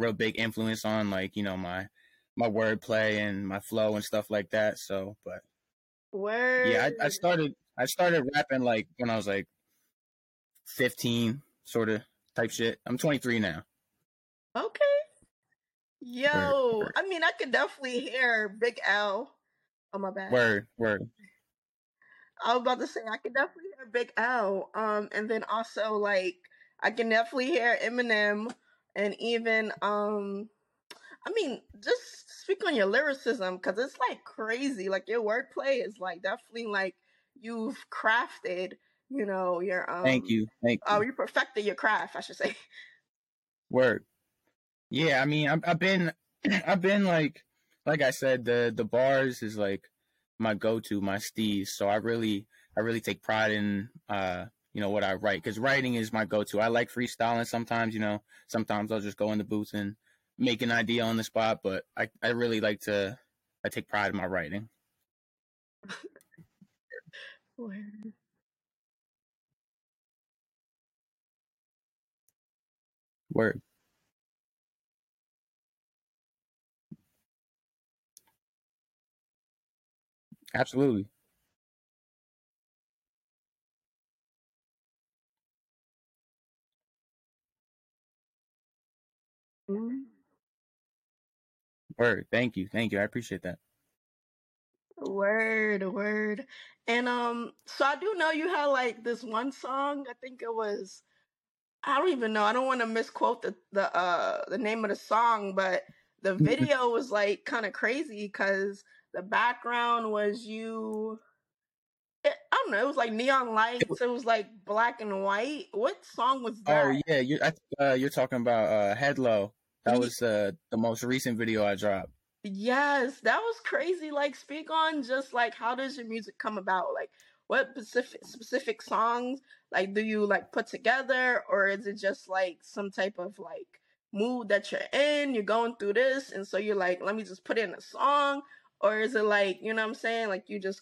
real big influence on like you know my my wordplay and my flow and stuff like that. So, but word, yeah, I, I started I started rapping like when I was like fifteen, sort of type shit. I'm 23 now. Okay. Yo, word, word. I mean, I could definitely hear Big L. Oh my bad. Word, word. I was about to say I could definitely hear Big L. Um, and then also like I can definitely hear Eminem and even um I mean, just speak on your lyricism because it's like crazy. Like your wordplay is like definitely like you've crafted, you know, your um Thank you. Thank you. Oh, you perfected your craft, I should say. Word. Yeah, I mean, I've, I've been, I've been like, like I said, the the bars is like my go-to, my steez. So I really, I really take pride in, uh, you know, what I write because writing is my go-to. I like freestyling sometimes. You know, sometimes I'll just go in the booth and make an idea on the spot, but I, I really like to, I take pride in my writing. Word. Word. Absolutely. Mm. Word. Thank you. Thank you. I appreciate that. Word, word. And um, so I do know you had like this one song. I think it was. I don't even know. I don't want to misquote the the uh the name of the song, but the Mm-hmm. video was like kind of crazy because the background was you. It, I don't know. It was like neon lights. It was like black and white. What song was that? Oh yeah, you I, uh, you're talking about uh, Head Low. That was uh, the most recent video I dropped. Yes, that was crazy. Like, speak on just like how does your music come about? Like, what specific specific songs like do you like put together, or is it just like some type of like mood that you're in? You're going through this, and so you're like, let me just put in a song, or is it like you know what I'm saying? Like you just